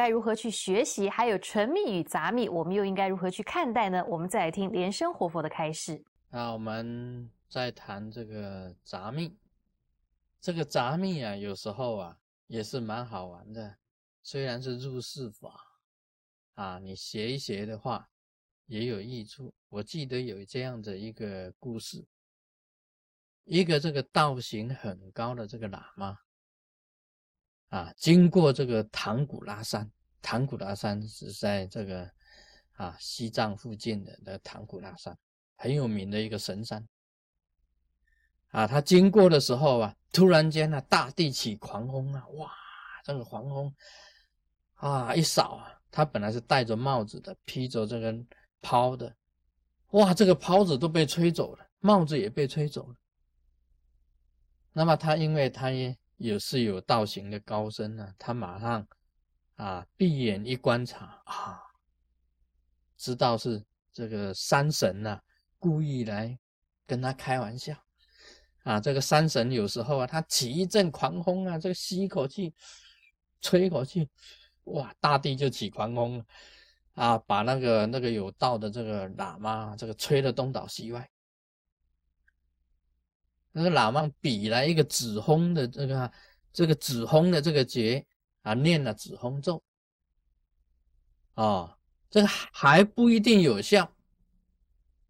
该如何去学习？还有纯密与杂密，我们又应该如何去看待呢？我们再来听莲生活佛的开示。那我们再谈这个杂密，这个杂密啊，有时候啊也是蛮好玩的，虽然是入世法啊，你学一学的话也有益处。我记得有这样的一个故事，一个这个道行很高的这个喇嘛。啊，经过这个唐古拉山，唐古拉山是在这个啊西藏附近的那唐古拉山，很有名的一个神山。啊，他经过的时候啊，突然间呢，大地起狂风啊，哇，这个狂风啊一扫啊，他本来是戴着帽子的，披着这个袍的，哇，这个袍子都被吹走了，帽子也被吹走了。那么他因为他也。也是有道行的高僧呢，他马上啊闭眼一观察啊，知道是这个山神呐故意来跟他开玩笑啊。这个山神有时候啊，他起一阵狂风啊，这个吸一口气，吹一口气，哇，大地就起狂风了啊，把那个那个有道的这个喇嘛这个吹得东倒西歪。那个喇嘛比来一个止轰的这个这个止轰的这个节啊，念了止轰咒啊，这个还不一定有效，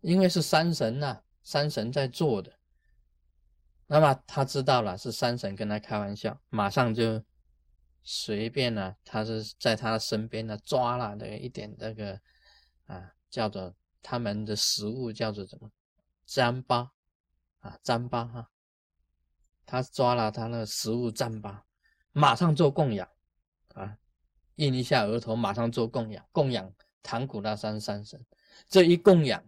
因为是山神呐，山神在做的。那么他知道了是山神跟他开玩笑，马上就随便呢，他是在他身边呢抓了那个一点那个啊，叫做他们的食物叫做什么糌粑。啊，糌粑哈，他抓了他那个食物糌粑，马上做供养啊，印一下额头，马上做供养，供养唐古拉山山神。这一供养，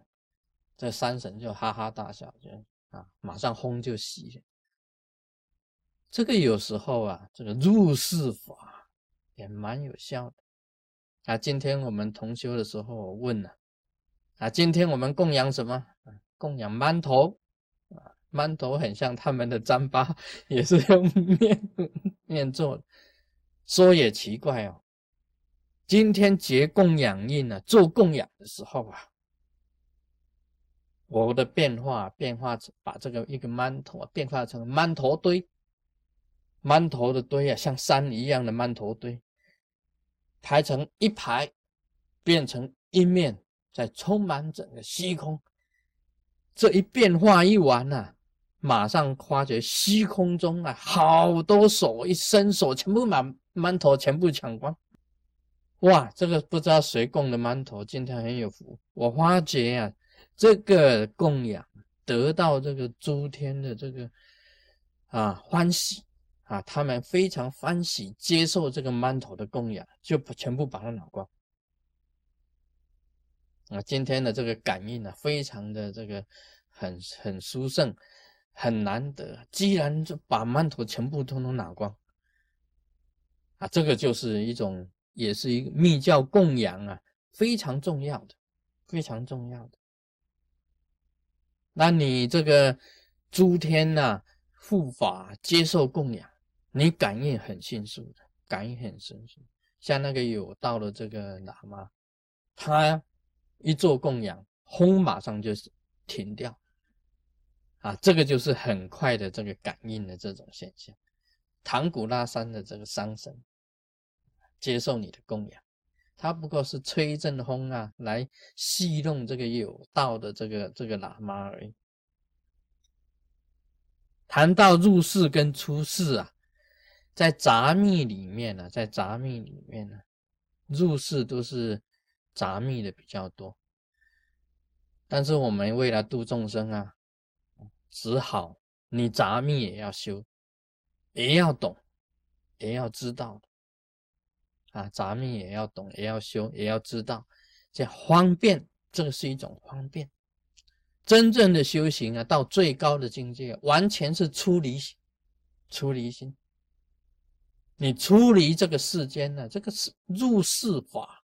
这山神就哈哈大笑，就啊，马上轰就熄。这个有时候啊，这个入世法也蛮有效的啊。今天我们同修的时候，我问了啊，今天我们供养什么？供养馒头。馒头很像他们的糌粑，也是用面面做的。说也奇怪哦，今天结供养印呢，做供养的时候啊，我的变化变化成把这个一个馒头啊变化成馒头堆，馒头的堆啊，像山一样的馒头堆，排成一排，变成一面，在充满整个虚空。这一变化一完呐。马上发觉虚空中啊，好多手一伸手，全部把馒头全部抢光。哇，这个不知道谁供的馒头，今天很有福。我发觉啊，这个供养得到这个诸天的这个啊欢喜啊，他们非常欢喜接受这个馒头的供养，就全部把它拿光。啊，今天的这个感应呢，非常的这个很很殊胜。很难得，既然就把馒头全部通通拿光啊，这个就是一种，也是一个密教供养啊，非常重要的，非常重要的。那你这个诸天呐护法接受供养，你感应很迅速的，感应很迅速。像那个有道的这个喇嘛，他一做供养，轰，马上就停掉。啊，这个就是很快的这个感应的这种现象。唐古拉山的这个山神接受你的供养，他不过是吹一阵风啊，来戏弄这个有道的这个这个喇嘛而已。谈到入世跟出世啊，在杂密里面呢，在杂密里面呢，入世都是杂密的比较多，但是我们为了度众生啊。只好你杂命也要修，也要懂，也要知道啊，杂命也要懂，也要修，也要知道，这方便，这个是一种方便。真正的修行啊，到最高的境界，完全是出离心，出离心。你出离这个世间呢，这个是入世法，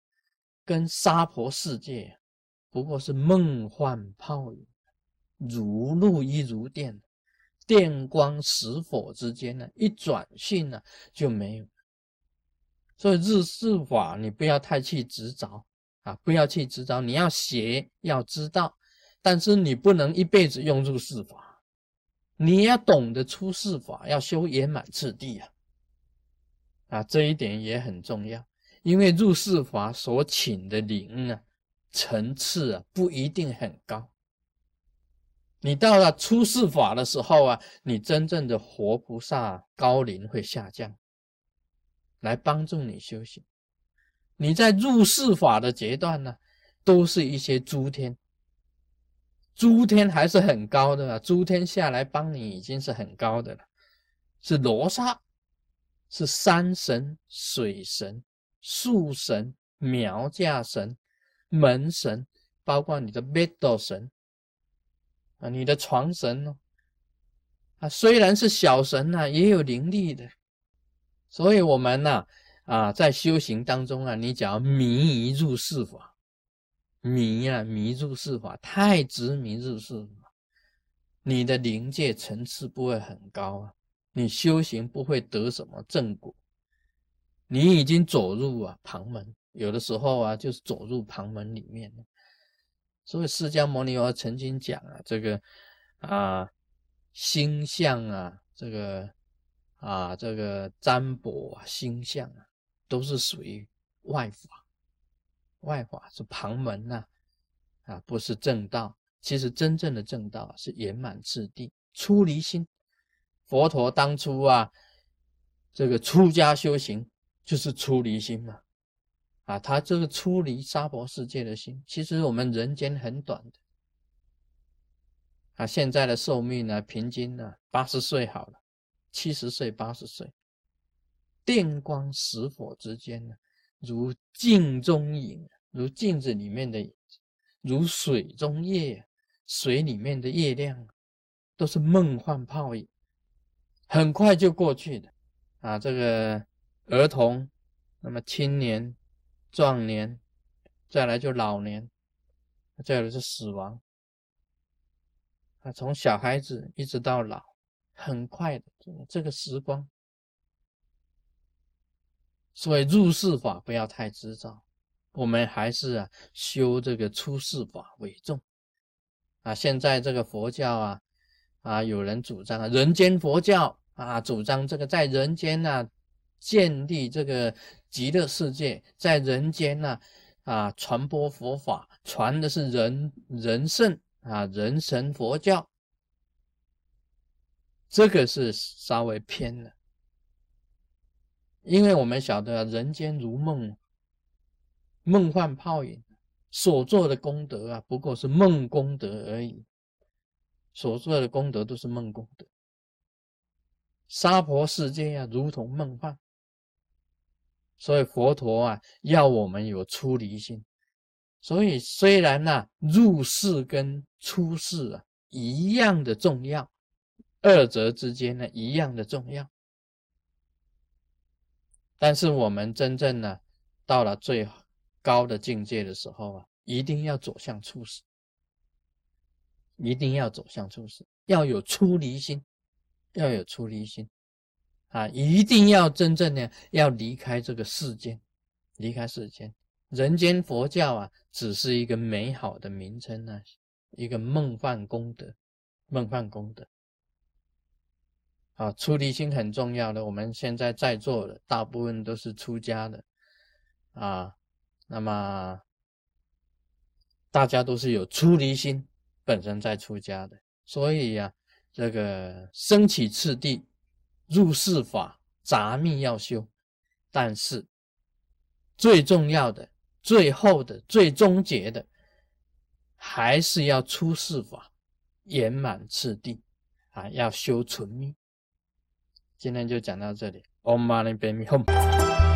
跟娑婆世界不过是梦幻泡影。如露亦如电，电光石火之间呢，一转瞬呢就没有。所以入世法你不要太去执着啊，不要去执着，你要学要知道，但是你不能一辈子用入世法，你要懂得出世法，要修圆满次第啊，啊，这一点也很重要，因为入世法所请的灵啊，层次啊不一定很高。你到了出世法的时候啊，你真正的活菩萨高龄会下降，来帮助你修行。你在入世法的阶段呢，都是一些诸天，诸天还是很高的，诸天下来帮你已经是很高的了，是罗刹，是山神、水神、树神、苗架神、门神，包括你的北斗神。啊，你的床神哦，啊，虽然是小神呐，也有灵力的，所以我们呐，啊，在修行当中啊，你只要迷于入世法，迷啊迷入世法，太执迷入世法，你的灵界层次不会很高啊，你修行不会得什么正果，你已经走入啊旁门，有的时候啊，就是走入旁门里面了。所以释迦牟尼佛曾经讲啊，这个啊星象啊，这个啊这个占卜啊星象啊，都是属于外法，外法是旁门呐，啊不是正道。其实真正的正道是圆满次第，出离心。佛陀当初啊，这个出家修行就是出离心嘛。啊他这个出离娑婆世界的心，其实我们人间很短的。啊，现在的寿命呢，平均呢八十岁好了，七十岁、八十岁，电光石火之间呢，如镜中影，如镜子里面的影，如水中月，水里面的月亮，都是梦幻泡影，很快就过去的。啊，这个儿童，那么青年。壮年，再来就老年，再来是死亡。啊，从小孩子一直到老，很快的这个时光。所以入世法不要太执着，我们还是啊修这个出世法为重。啊，现在这个佛教啊，啊有人主张啊人间佛教啊，主张这个在人间呢。建立这个极乐世界，在人间呢，啊，传播佛法，传的是人人圣啊，人神佛教，这个是稍微偏了，因为我们晓得人间如梦，梦幻泡影，所做的功德啊，不过是梦功德而已，所做的功德都是梦功德，娑婆世界啊，如同梦幻。所以佛陀啊，要我们有出离心。所以虽然呢，入世跟出世啊一样的重要，二者之间呢一样的重要。但是我们真正呢，到了最高的境界的时候啊，一定要走向出世，一定要走向出世，要有出离心，要有出离心。啊，一定要真正的要离开这个世间，离开世间，人间佛教啊，只是一个美好的名称呢，一个梦幻功德，梦幻功德。啊，出离心很重要的。我们现在在座的大部分都是出家的，啊，那么大家都是有出离心，本身在出家的，所以呀，这个升起次第。入世法杂密要修，但是最重要的、最后的、最终结的，还是要出世法圆满次第啊！要修纯密。今天就讲到这里。Om Mani Padme Hum。